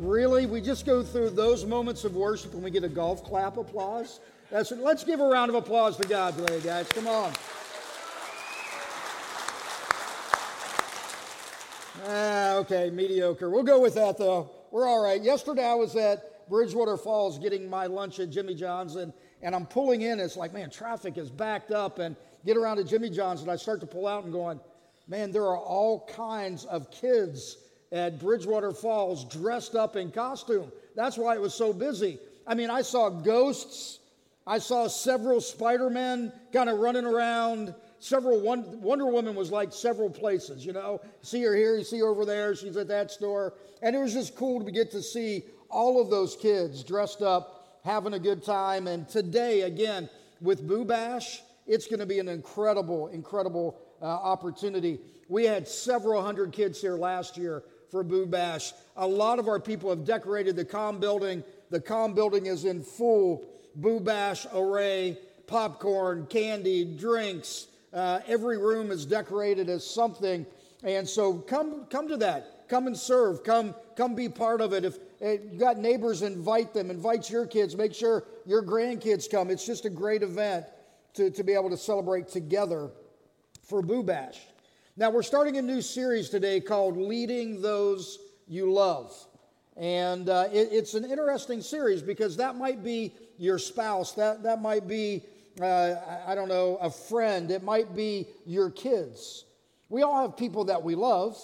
Really? We just go through those moments of worship when we get a golf clap applause? That's Let's give a round of applause to God today, guys. Come on. Ah, okay, mediocre. We'll go with that though. We're all right. Yesterday I was at Bridgewater Falls getting my lunch at Jimmy John's, and, and I'm pulling in. It's like, man, traffic is backed up, and get around to Jimmy John's, and I start to pull out and going, man, there are all kinds of kids at Bridgewater Falls dressed up in costume. That's why it was so busy. I mean, I saw ghosts. I saw several Spider-Men kind of running around. Several Wonder Woman was like several places, you know. See her here, you see her over there. She's at that store, and it was just cool to get to see all of those kids dressed up, having a good time. And today, again, with Boo Bash, it's going to be an incredible, incredible uh, opportunity. We had several hundred kids here last year for Boo Bash. A lot of our people have decorated the Com building. The Com building is in full Boo Bash array popcorn, candy, drinks. Uh, every room is decorated as something. And so come, come to that. Come and serve. Come, come be part of it. If you got neighbors, invite them. Invite your kids. Make sure your grandkids come. It's just a great event to, to be able to celebrate together for Boo Bash. Now, we're starting a new series today called Leading Those You Love. And uh, it, it's an interesting series because that might be your spouse, that, that might be, uh, I don't know, a friend, it might be your kids. We all have people that we love,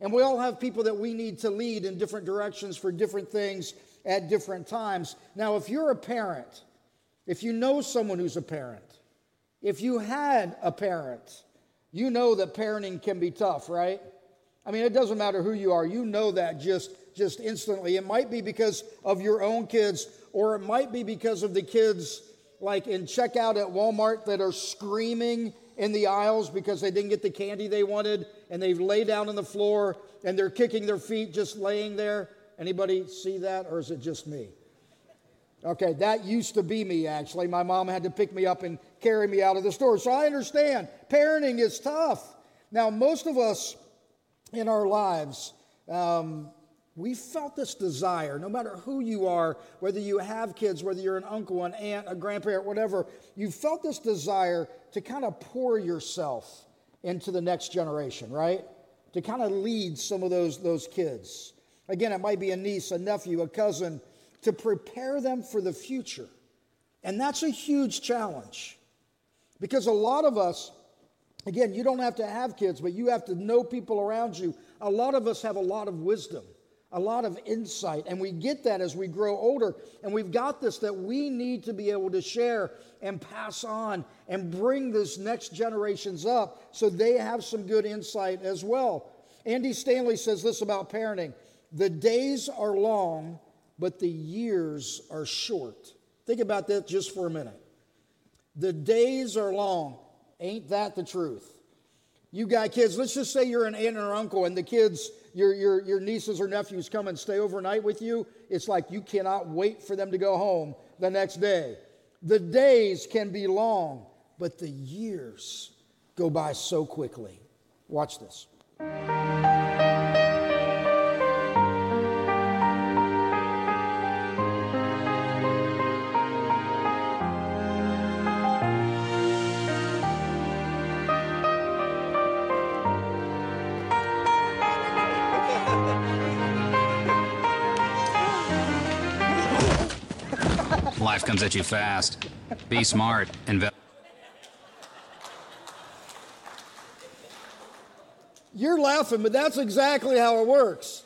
and we all have people that we need to lead in different directions for different things at different times. Now, if you're a parent, if you know someone who's a parent, if you had a parent, you know that parenting can be tough, right? I mean, it doesn't matter who you are. You know that just just instantly. It might be because of your own kids or it might be because of the kids like in checkout at Walmart that are screaming in the aisles because they didn't get the candy they wanted and they've laid down on the floor and they're kicking their feet just laying there. Anybody see that or is it just me? Okay, that used to be me actually. My mom had to pick me up and carry me out of the store. So I understand parenting is tough. Now, most of us in our lives, um, we felt this desire, no matter who you are, whether you have kids, whether you're an uncle, an aunt, a grandparent, whatever, you felt this desire to kind of pour yourself into the next generation, right? To kind of lead some of those, those kids. Again, it might be a niece, a nephew, a cousin, to prepare them for the future. And that's a huge challenge because a lot of us, again, you don't have to have kids, but you have to know people around you. A lot of us have a lot of wisdom, a lot of insight, and we get that as we grow older. And we've got this that we need to be able to share and pass on and bring this next generations up so they have some good insight as well. Andy Stanley says this about parenting the days are long but the years are short. Think about that just for a minute. The days are long. Ain't that the truth? You got kids, let's just say you're an aunt or uncle, and the kids, your, your, your nieces or nephews come and stay overnight with you. It's like you cannot wait for them to go home the next day. The days can be long, but the years go by so quickly. Watch this. Life comes at you fast. Be smart. Invest. You're laughing, but that's exactly how it works.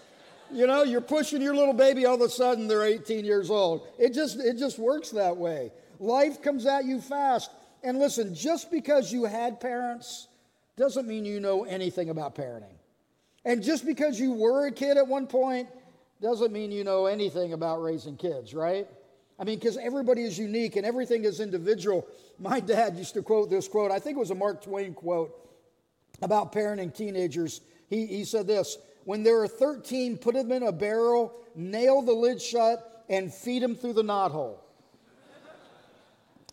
You know, you're pushing your little baby, all of a sudden they're 18 years old. It just it just works that way. Life comes at you fast. And listen, just because you had parents doesn't mean you know anything about parenting. And just because you were a kid at one point doesn't mean you know anything about raising kids, right? I mean, because everybody is unique and everything is individual. My dad used to quote this quote, I think it was a Mark Twain quote about parenting teenagers. He, he said this When there are 13, put them in a barrel, nail the lid shut, and feed them through the knothole.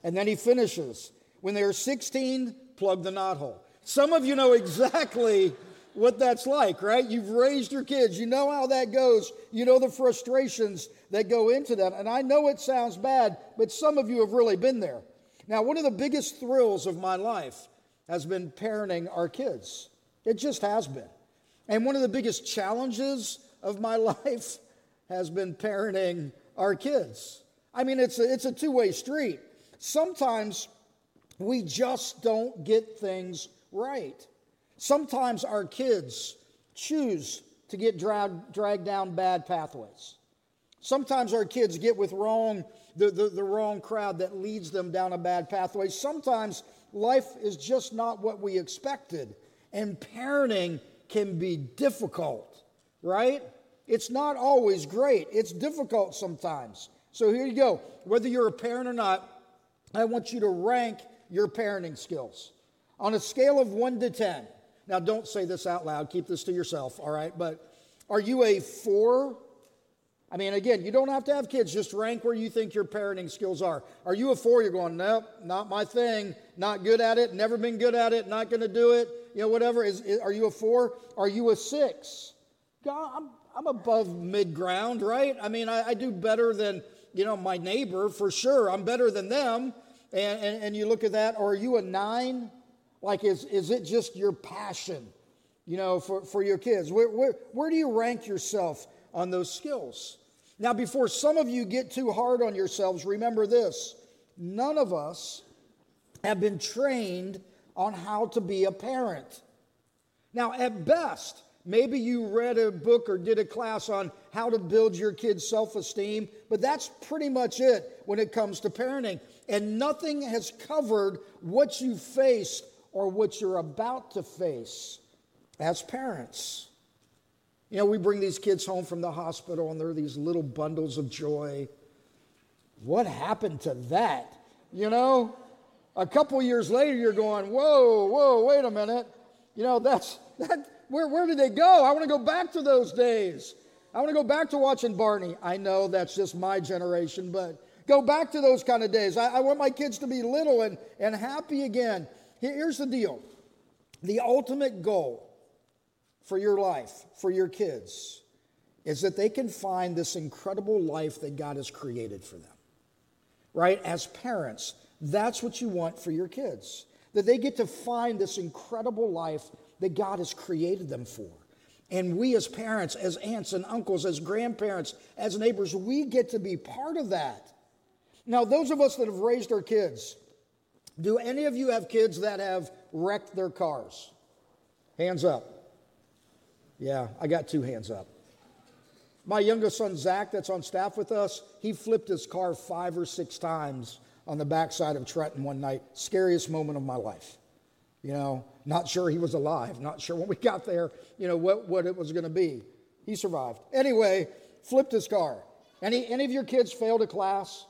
and then he finishes When there are 16, plug the knothole. Some of you know exactly what that's like, right? You've raised your kids. You know how that goes. You know the frustrations that go into that. And I know it sounds bad, but some of you have really been there. Now, one of the biggest thrills of my life has been parenting our kids. It just has been. And one of the biggest challenges of my life has been parenting our kids. I mean, it's a, it's a two way street. Sometimes we just don't get things right. Sometimes our kids choose to get drag, dragged down bad pathways. Sometimes our kids get with wrong, the, the, the wrong crowd that leads them down a bad pathway. Sometimes life is just not what we expected. And parenting can be difficult, right? It's not always great, it's difficult sometimes. So here you go. Whether you're a parent or not, I want you to rank your parenting skills on a scale of 1 to 10. Now, don't say this out loud, keep this to yourself, all right? But are you a four? I mean, again, you don't have to have kids, just rank where you think your parenting skills are. Are you a four? You're going, nope, not my thing, not good at it, never been good at it, not going to do it, you know, whatever. Is, is, are you a four? Are you a six? God, I'm, I'm above mid ground, right? I mean, I, I do better than, you know, my neighbor for sure. I'm better than them. And, and, and you look at that, or are you a nine? Like, is, is it just your passion, you know, for, for your kids? Where, where, where do you rank yourself on those skills? Now, before some of you get too hard on yourselves, remember this none of us have been trained on how to be a parent. Now, at best, maybe you read a book or did a class on how to build your kids' self esteem, but that's pretty much it when it comes to parenting. And nothing has covered what you faced or what you're about to face as parents. You know, we bring these kids home from the hospital and they're these little bundles of joy. What happened to that? You know, a couple years later, you're going, whoa, whoa, wait a minute. You know, that's that. Where, where did they go? I want to go back to those days. I want to go back to watching Barney. I know that's just my generation, but go back to those kind of days. I, I want my kids to be little and, and happy again. Here's the deal the ultimate goal for your life, for your kids, is that they can find this incredible life that God has created for them. Right? As parents, that's what you want for your kids. That they get to find this incredible life that God has created them for. And we, as parents, as aunts and uncles, as grandparents, as neighbors, we get to be part of that. Now, those of us that have raised our kids, do any of you have kids that have wrecked their cars? Hands up. Yeah, I got two hands up. My youngest son, Zach, that's on staff with us, he flipped his car five or six times on the backside of Trenton one night. Scariest moment of my life. You know, not sure he was alive, not sure when we got there, you know, what, what it was going to be. He survived. Anyway, flipped his car. Any, any of your kids failed a class?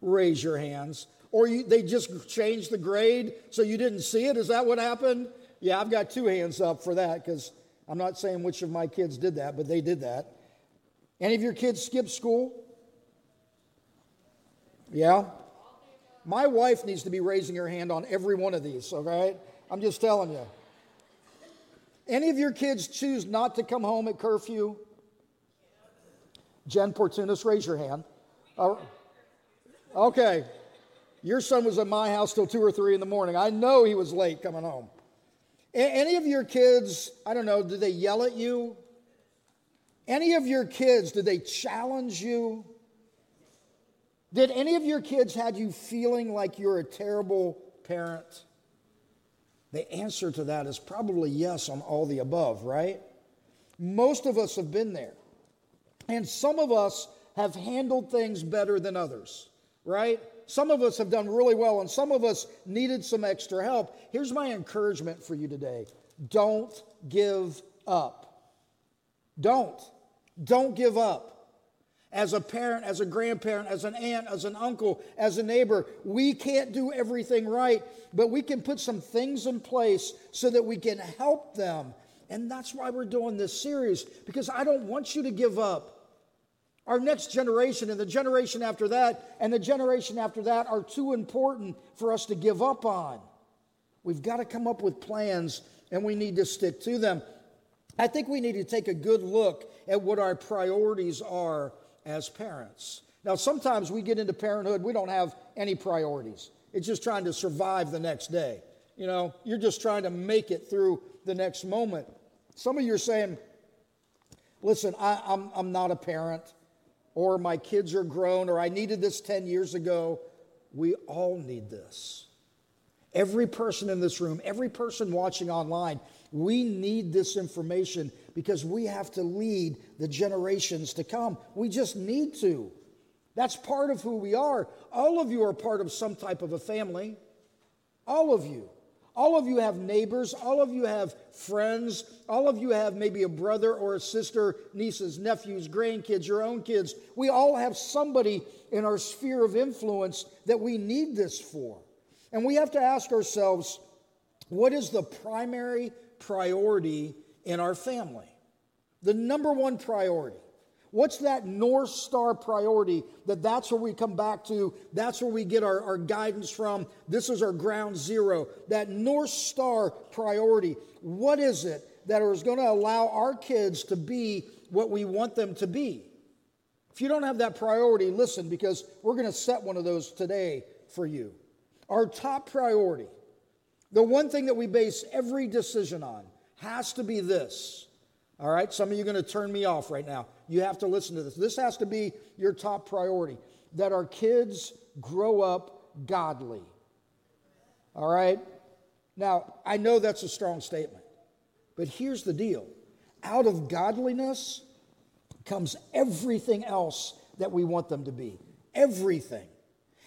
Raise your hands. Or you, they just changed the grade so you didn't see it? Is that what happened? Yeah, I've got two hands up for that because I'm not saying which of my kids did that, but they did that. Any of your kids skip school? Yeah? My wife needs to be raising her hand on every one of these, all right? I'm just telling you. Any of your kids choose not to come home at curfew? Jen Portunis, raise your hand. Uh, okay. Your son was at my house till two or three in the morning. I know he was late coming home. A- any of your kids, I don't know, did they yell at you? Any of your kids, did they challenge you? Did any of your kids had you feeling like you're a terrible parent? The answer to that is probably yes on all the above, right? Most of us have been there. And some of us have handled things better than others, right? Some of us have done really well, and some of us needed some extra help. Here's my encouragement for you today don't give up. Don't. Don't give up. As a parent, as a grandparent, as an aunt, as an uncle, as a neighbor, we can't do everything right, but we can put some things in place so that we can help them. And that's why we're doing this series, because I don't want you to give up. Our next generation and the generation after that and the generation after that are too important for us to give up on. We've got to come up with plans and we need to stick to them. I think we need to take a good look at what our priorities are as parents. Now, sometimes we get into parenthood, we don't have any priorities. It's just trying to survive the next day. You know, you're just trying to make it through the next moment. Some of you are saying, listen, I, I'm, I'm not a parent, or my kids are grown, or I needed this 10 years ago. We all need this. Every person in this room, every person watching online, we need this information because we have to lead the generations to come. We just need to. That's part of who we are. All of you are part of some type of a family. All of you. All of you have neighbors. All of you have friends. All of you have maybe a brother or a sister, nieces, nephews, grandkids, your own kids. We all have somebody in our sphere of influence that we need this for. And we have to ask ourselves what is the primary priority in our family? The number one priority. What's that North Star priority that that's where we come back to? That's where we get our, our guidance from. This is our ground zero. That North Star priority. What is it that is going to allow our kids to be what we want them to be? If you don't have that priority, listen, because we're going to set one of those today for you. Our top priority, the one thing that we base every decision on, has to be this. All right, some of you are going to turn me off right now. You have to listen to this. This has to be your top priority that our kids grow up godly. All right? Now, I know that's a strong statement, but here's the deal out of godliness comes everything else that we want them to be. Everything.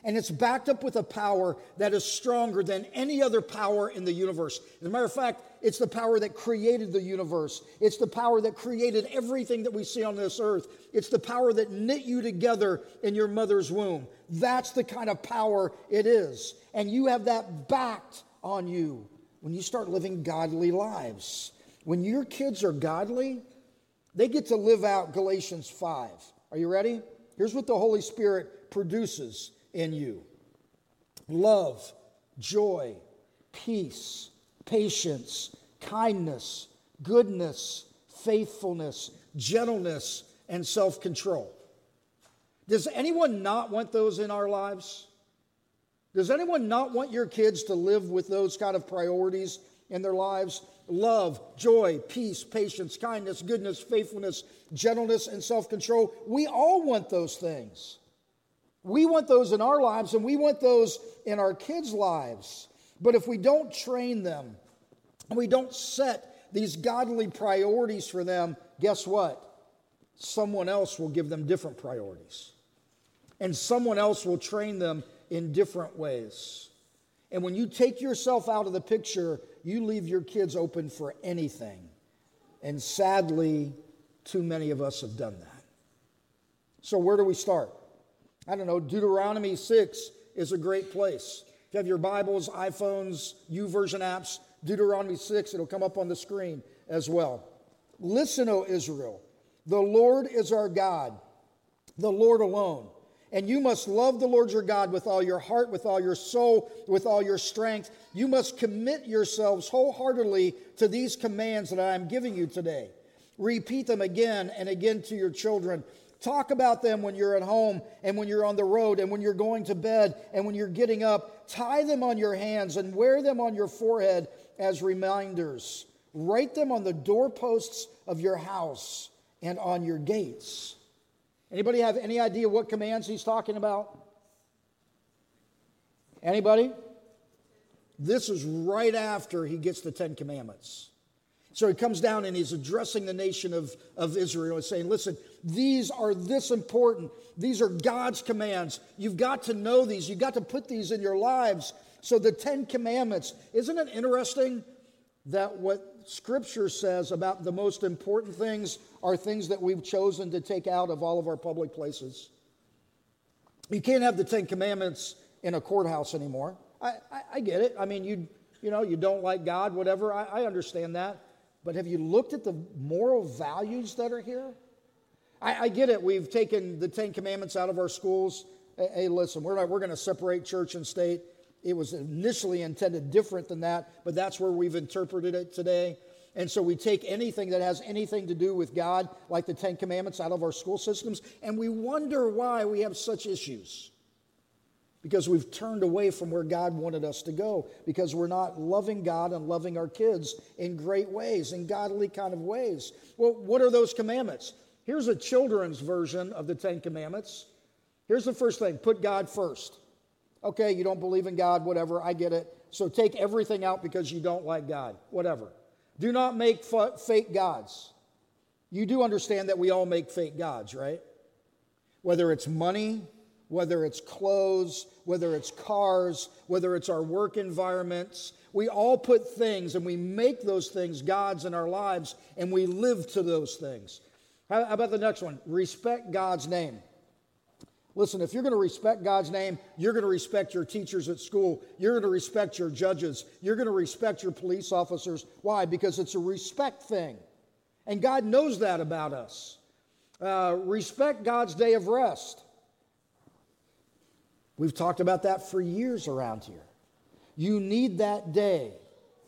And it's backed up with a power that is stronger than any other power in the universe. As a matter of fact, it's the power that created the universe. It's the power that created everything that we see on this earth. It's the power that knit you together in your mother's womb. That's the kind of power it is. And you have that backed on you when you start living godly lives. When your kids are godly, they get to live out Galatians 5. Are you ready? Here's what the Holy Spirit produces in you love, joy, peace, patience, kindness, goodness, faithfulness, gentleness, and self control. Does anyone not want those in our lives? Does anyone not want your kids to live with those kind of priorities in their lives? Love, joy, peace, patience, kindness, goodness, faithfulness, gentleness, and self control. We all want those things. We want those in our lives and we want those in our kids' lives. But if we don't train them and we don't set these godly priorities for them, guess what? Someone else will give them different priorities. And someone else will train them in different ways. And when you take yourself out of the picture, you leave your kids open for anything. And sadly, too many of us have done that. So, where do we start? I don't know, Deuteronomy 6 is a great place. If you have your Bibles, iPhones, YouVersion apps, Deuteronomy 6, it'll come up on the screen as well. Listen, O Israel, the Lord is our God, the Lord alone. And you must love the Lord your God with all your heart, with all your soul, with all your strength. You must commit yourselves wholeheartedly to these commands that I am giving you today. Repeat them again and again to your children Talk about them when you're at home and when you're on the road and when you're going to bed and when you're getting up. Tie them on your hands and wear them on your forehead as reminders. Write them on the doorposts of your house and on your gates. Anybody have any idea what commands he's talking about? Anybody? This is right after he gets the Ten Commandments. So he comes down and he's addressing the nation of, of Israel and saying, Listen, these are this important. These are God's commands. You've got to know these. You've got to put these in your lives. So the Ten Commandments, isn't it interesting that what Scripture says about the most important things are things that we've chosen to take out of all of our public places? You can't have the Ten Commandments in a courthouse anymore. I, I, I get it. I mean, you, you know, you don't like God, whatever. I, I understand that. But have you looked at the moral values that are here? I, I get it. We've taken the Ten Commandments out of our schools. Hey, listen, we're, not, we're going to separate church and state. it was initially intended different than that, but that's where we've interpreted it today. And so we take anything that has anything to do with God, like the Ten Commandments, out of our school systems, and we wonder why we have such issues. Because we've turned away from where God wanted us to go, because we're not loving God and loving our kids in great ways, in godly kind of ways. Well, what are those commandments? Here's a children's version of the Ten Commandments. Here's the first thing put God first. Okay, you don't believe in God, whatever, I get it. So take everything out because you don't like God, whatever. Do not make fake gods. You do understand that we all make fake gods, right? Whether it's money, whether it's clothes, whether it's cars, whether it's our work environments, we all put things and we make those things gods in our lives and we live to those things. How about the next one? Respect God's name. Listen, if you're going to respect God's name, you're going to respect your teachers at school. You're going to respect your judges. You're going to respect your police officers. Why? Because it's a respect thing. And God knows that about us. Uh, respect God's day of rest. We've talked about that for years around here. You need that day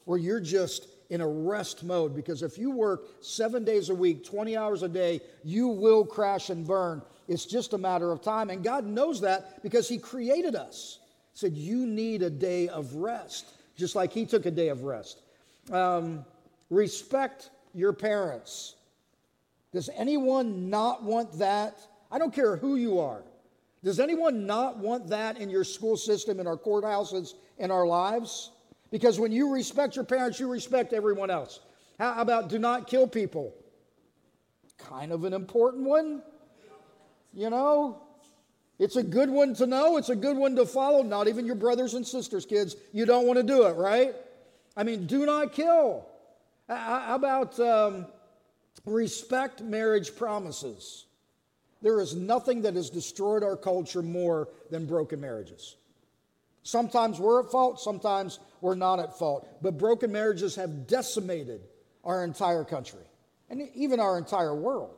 where you're just in a rest mode because if you work seven days a week, 20 hours a day, you will crash and burn. It's just a matter of time. And God knows that because He created us. He said, You need a day of rest, just like He took a day of rest. Um, respect your parents. Does anyone not want that? I don't care who you are. Does anyone not want that in your school system, in our courthouses, in our lives? Because when you respect your parents, you respect everyone else. How about do not kill people? Kind of an important one. You know, it's a good one to know, it's a good one to follow. Not even your brothers and sisters, kids. You don't want to do it, right? I mean, do not kill. How about um, respect marriage promises? There is nothing that has destroyed our culture more than broken marriages. Sometimes we're at fault, sometimes we're not at fault. But broken marriages have decimated our entire country and even our entire world.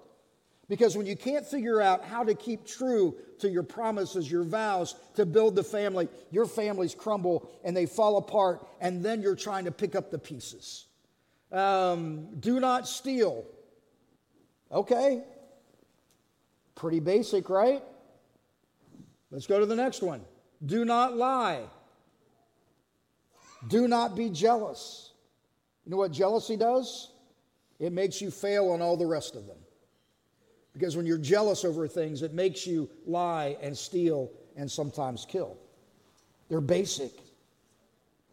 Because when you can't figure out how to keep true to your promises, your vows to build the family, your families crumble and they fall apart, and then you're trying to pick up the pieces. Um, do not steal. Okay. Pretty basic, right? Let's go to the next one. Do not lie. Do not be jealous. You know what jealousy does? It makes you fail on all the rest of them. Because when you're jealous over things, it makes you lie and steal and sometimes kill. They're basic,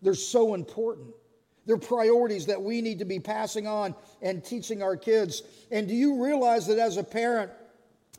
they're so important. They're priorities that we need to be passing on and teaching our kids. And do you realize that as a parent,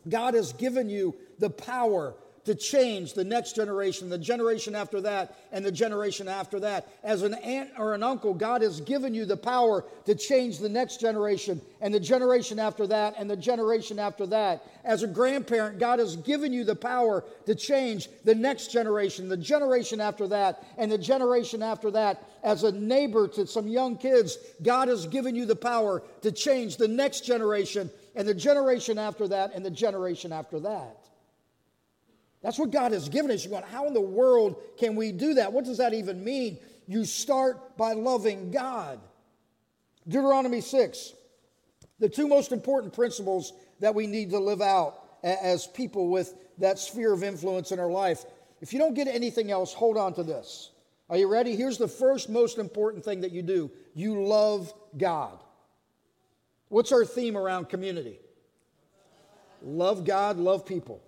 God has given you the power to change the next generation, the generation after that, and the generation after that. As an aunt or an uncle, God has given you the power to change the next generation, and the generation after that, and the generation after that. As a grandparent, God has given you the power to change the next generation, the generation after that, and the generation after that. As a neighbor to some young kids, God has given you the power to change the next generation, and the generation after that, and the generation after that. That's what God has given us. You're going, how in the world can we do that? What does that even mean? You start by loving God. Deuteronomy 6, the two most important principles that we need to live out as people with that sphere of influence in our life. If you don't get anything else, hold on to this. Are you ready? Here's the first most important thing that you do you love God. What's our theme around community? Love God, love people.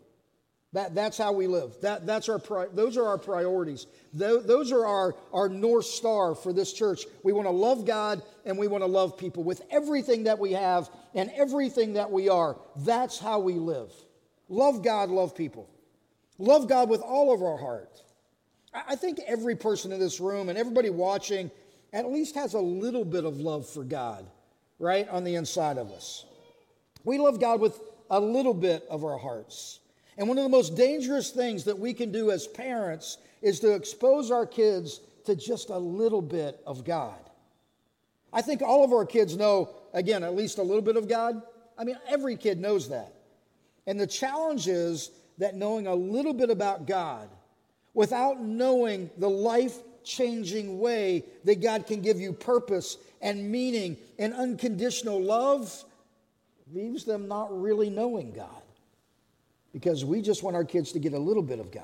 That, that's how we live. That, that's our pri- those are our priorities. Th- those are our, our North Star for this church. We want to love God and we want to love people with everything that we have and everything that we are. That's how we live. Love God, love people. Love God with all of our heart. I think every person in this room and everybody watching at least has a little bit of love for God, right, on the inside of us. We love God with a little bit of our hearts. And one of the most dangerous things that we can do as parents is to expose our kids to just a little bit of God. I think all of our kids know, again, at least a little bit of God. I mean, every kid knows that. And the challenge is that knowing a little bit about God without knowing the life changing way that God can give you purpose and meaning and unconditional love, leaves them not really knowing God. Because we just want our kids to get a little bit of God.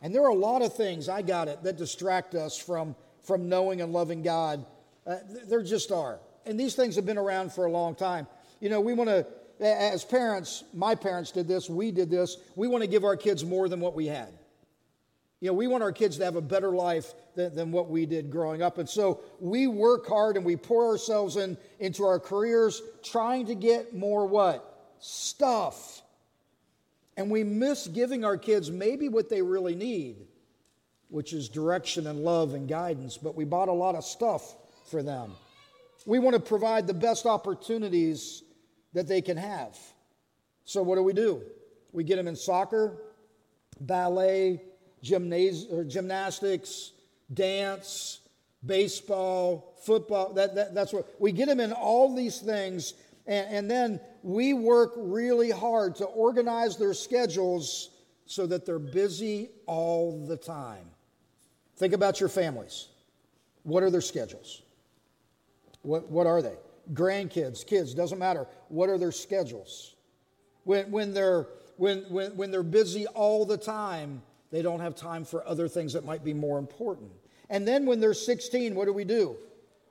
And there are a lot of things, I got it, that distract us from, from knowing and loving God. Uh, there just are. And these things have been around for a long time. You know, we want to, as parents, my parents did this, we did this, we want to give our kids more than what we had. You know, we want our kids to have a better life than, than what we did growing up. And so we work hard and we pour ourselves in into our careers trying to get more what? Stuff. And we miss giving our kids maybe what they really need, which is direction and love and guidance. But we bought a lot of stuff for them. We want to provide the best opportunities that they can have. So, what do we do? We get them in soccer, ballet, gymnas- gymnastics, dance, baseball, football. That, that, that's what we get them in all these things. And, and then we work really hard to organize their schedules so that they're busy all the time. Think about your families. What are their schedules? What, what are they? Grandkids, kids, doesn't matter. What are their schedules? When, when, they're, when, when, when they're busy all the time, they don't have time for other things that might be more important. And then when they're 16, what do we do?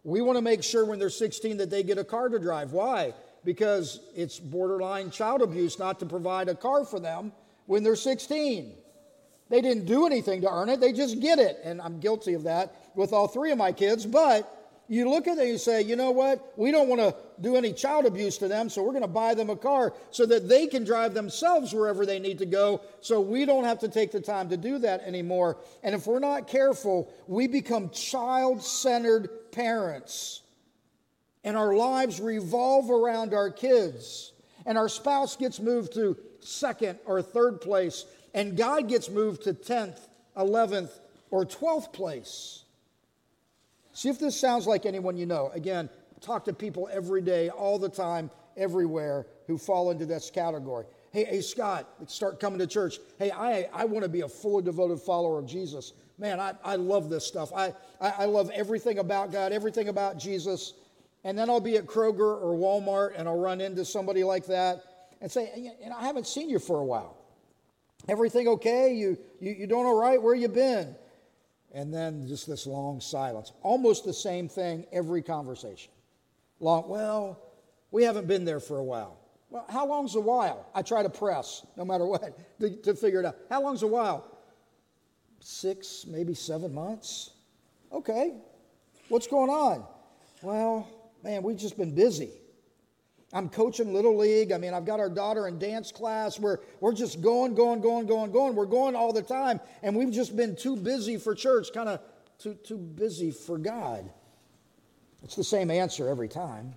We want to make sure when they're 16 that they get a car to drive. Why? Because it's borderline child abuse not to provide a car for them when they're 16. They didn't do anything to earn it, they just get it. And I'm guilty of that with all three of my kids, but you look at it and you say, you know what? We don't want to do any child abuse to them, so we're going to buy them a car so that they can drive themselves wherever they need to go, so we don't have to take the time to do that anymore. And if we're not careful, we become child centered parents. And our lives revolve around our kids. And our spouse gets moved to second or third place, and God gets moved to 10th, 11th, or 12th place. See if this sounds like anyone you know. Again, talk to people every day, all the time, everywhere who fall into this category. Hey, hey, Scott, start coming to church. Hey, I, I want to be a fully devoted follower of Jesus. Man, I, I love this stuff. I, I, I love everything about God, everything about Jesus. And then I'll be at Kroger or Walmart and I'll run into somebody like that and say, and I haven't seen you for a while. Everything okay? You, you, you doing all right? Where you been? And then just this long silence. Almost the same thing every conversation. Long, well, we haven't been there for a while. Well, how long's a while? I try to press, no matter what, to, to figure it out. How long's a while? Six, maybe seven months. Okay. What's going on? Well, man, we've just been busy. I'm coaching Little League. I mean, I've got our daughter in dance class. We're, we're just going, going, going, going, going. We're going all the time. And we've just been too busy for church, kind of too, too busy for God. It's the same answer every time.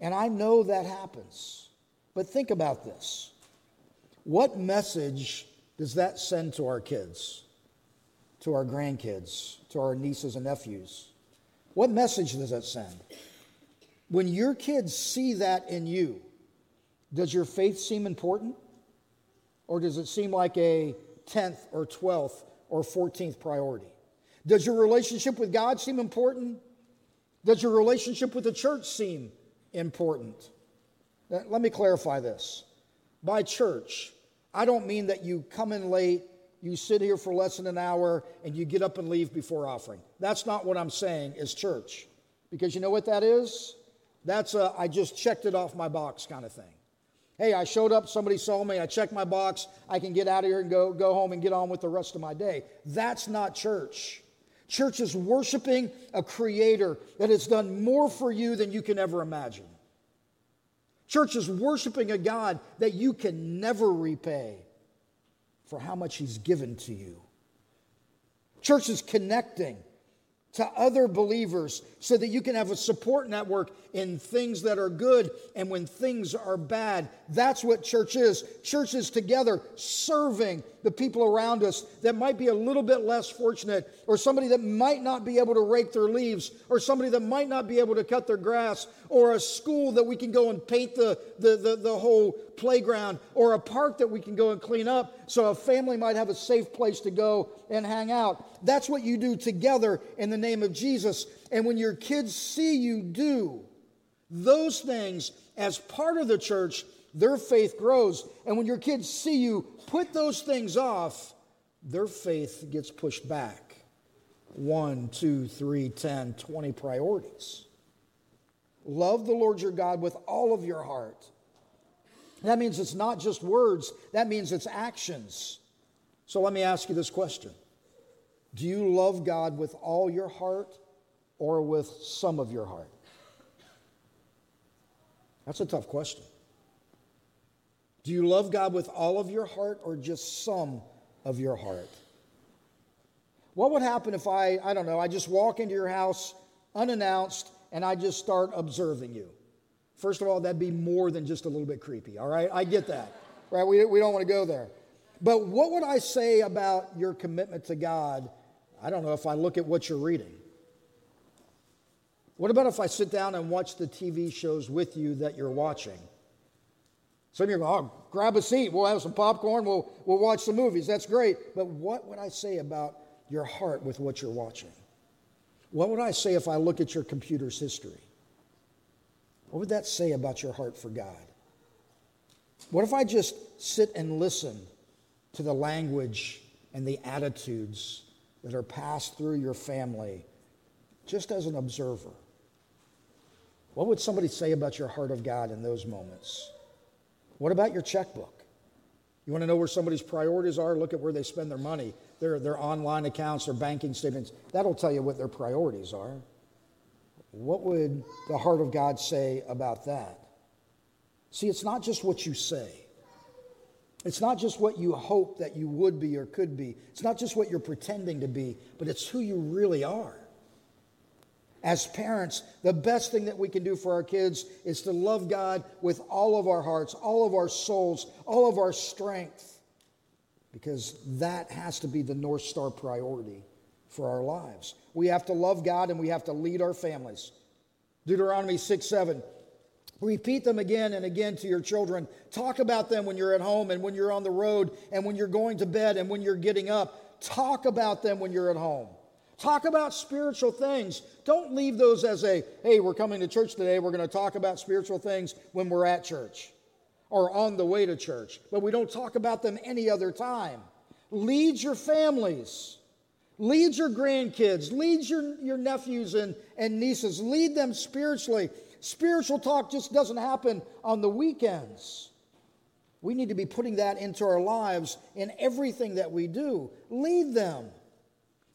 And I know that happens. But think about this what message does that send to our kids, to our grandkids, to our nieces and nephews? What message does that send? When your kids see that in you, does your faith seem important? Or does it seem like a 10th or 12th or 14th priority? Does your relationship with God seem important? Does your relationship with the church seem important? Uh, let me clarify this. By church, I don't mean that you come in late, you sit here for less than an hour, and you get up and leave before offering. That's not what I'm saying is church. Because you know what that is? That's a I just checked it off my box kind of thing. Hey, I showed up, somebody saw me, I checked my box, I can get out of here and go, go home and get on with the rest of my day. That's not church. Church is worshiping a creator that has done more for you than you can ever imagine. Church is worshiping a God that you can never repay for how much he's given to you. Church is connecting to other believers so that you can have a support network in things that are good and when things are bad. That's what church is. Church is together serving the people around us that might be a little bit less fortunate, or somebody that might not be able to rake their leaves, or somebody that might not be able to cut their grass, or a school that we can go and paint the, the, the, the whole playground, or a park that we can go and clean up so a family might have a safe place to go and hang out. That's what you do together in the name of Jesus. And when your kids see you do those things as part of the church, their faith grows. And when your kids see you put those things off, their faith gets pushed back. One, two, three, ten, twenty priorities. Love the Lord your God with all of your heart. That means it's not just words, that means it's actions. So let me ask you this question Do you love God with all your heart or with some of your heart? That's a tough question. Do you love God with all of your heart or just some of your heart? What would happen if I, I don't know, I just walk into your house unannounced and I just start observing you? First of all, that'd be more than just a little bit creepy, all right? I get that, right? We, we don't want to go there. But what would I say about your commitment to God? I don't know if I look at what you're reading. What about if I sit down and watch the TV shows with you that you're watching? Some of you go, oh, grab a seat. We'll have some popcorn. We'll, we'll watch some movies. That's great. But what would I say about your heart with what you're watching? What would I say if I look at your computer's history? What would that say about your heart for God? What if I just sit and listen to the language and the attitudes that are passed through your family just as an observer? What would somebody say about your heart of God in those moments? What about your checkbook? You want to know where somebody's priorities are? Look at where they spend their money, their, their online accounts, their banking statements. That'll tell you what their priorities are. What would the heart of God say about that? See, it's not just what you say. It's not just what you hope that you would be or could be. It's not just what you're pretending to be, but it's who you really are. As parents, the best thing that we can do for our kids is to love God with all of our hearts, all of our souls, all of our strength, because that has to be the North Star priority for our lives. We have to love God and we have to lead our families. Deuteronomy 6 7. Repeat them again and again to your children. Talk about them when you're at home and when you're on the road and when you're going to bed and when you're getting up. Talk about them when you're at home. Talk about spiritual things. Don't leave those as a, hey, we're coming to church today, we're going to talk about spiritual things when we're at church or on the way to church, but we don't talk about them any other time. Lead your families. Lead your grandkids, lead your, your nephews and, and nieces, lead them spiritually. Spiritual talk just doesn't happen on the weekends. We need to be putting that into our lives in everything that we do. Lead them.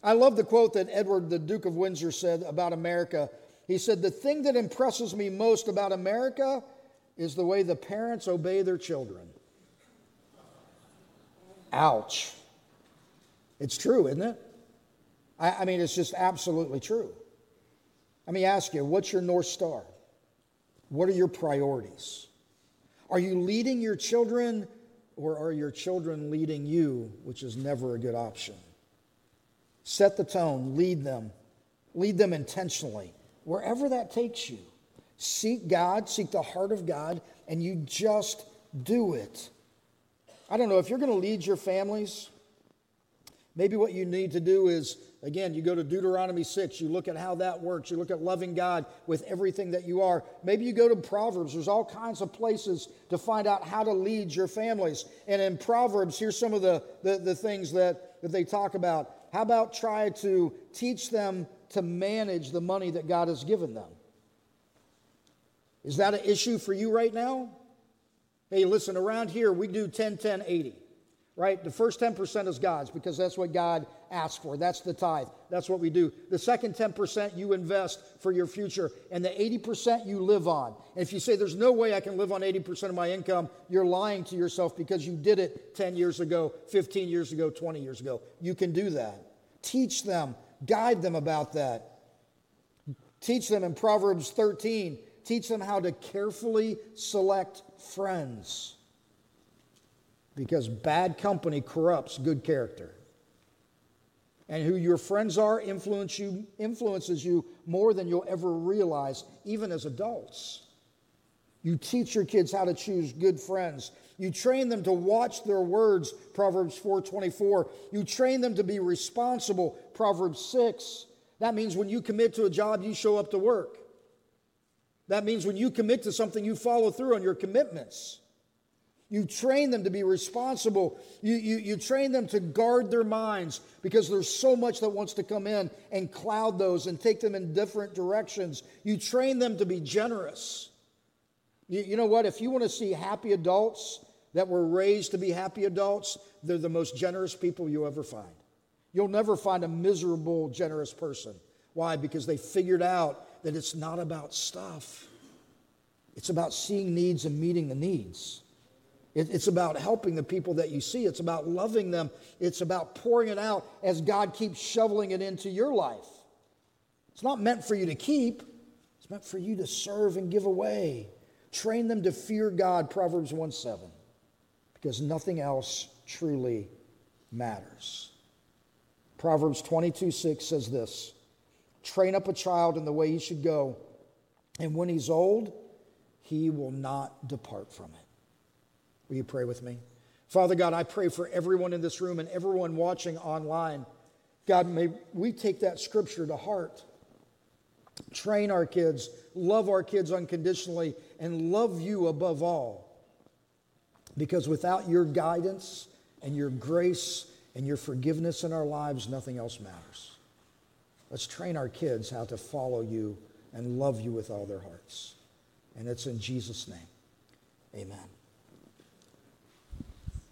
I love the quote that Edward, the Duke of Windsor, said about America. He said, The thing that impresses me most about America is the way the parents obey their children. Ouch. It's true, isn't it? I, I mean, it's just absolutely true. Let me ask you what's your North Star? What are your priorities? Are you leading your children or are your children leading you, which is never a good option? Set the tone, lead them, lead them intentionally, wherever that takes you. Seek God, seek the heart of God, and you just do it. I don't know, if you're going to lead your families, maybe what you need to do is Again, you go to Deuteronomy 6, you look at how that works. You look at loving God with everything that you are. Maybe you go to Proverbs. There's all kinds of places to find out how to lead your families. And in Proverbs, here's some of the, the, the things that, that they talk about. How about try to teach them to manage the money that God has given them? Is that an issue for you right now? Hey, listen, around here we do 10, 10, 80 right? The first 10% is God's because that's what God asked for. That's the tithe. That's what we do. The second 10% you invest for your future, and the 80% you live on. And if you say, There's no way I can live on 80% of my income, you're lying to yourself because you did it 10 years ago, 15 years ago, 20 years ago. You can do that. Teach them, guide them about that. Teach them in Proverbs 13, teach them how to carefully select friends. Because bad company corrupts good character. And who your friends are influence you, influences you more than you'll ever realize, even as adults. You teach your kids how to choose good friends. You train them to watch their words, Proverbs 4:24. You train them to be responsible, Proverbs 6. That means when you commit to a job, you show up to work. That means when you commit to something, you follow through on your commitments. You train them to be responsible. You, you, you train them to guard their minds because there's so much that wants to come in and cloud those and take them in different directions. You train them to be generous. You, you know what? If you want to see happy adults that were raised to be happy adults, they're the most generous people you ever find. You'll never find a miserable, generous person. Why? Because they figured out that it's not about stuff, it's about seeing needs and meeting the needs. It's about helping the people that you see. It's about loving them. It's about pouring it out as God keeps shoveling it into your life. It's not meant for you to keep, it's meant for you to serve and give away. Train them to fear God, Proverbs 1 7, because nothing else truly matters. Proverbs 22 6 says this Train up a child in the way he should go, and when he's old, he will not depart from it. Will you pray with me? Father God, I pray for everyone in this room and everyone watching online. God, may we take that scripture to heart. Train our kids, love our kids unconditionally, and love you above all. Because without your guidance and your grace and your forgiveness in our lives, nothing else matters. Let's train our kids how to follow you and love you with all their hearts. And it's in Jesus' name. Amen.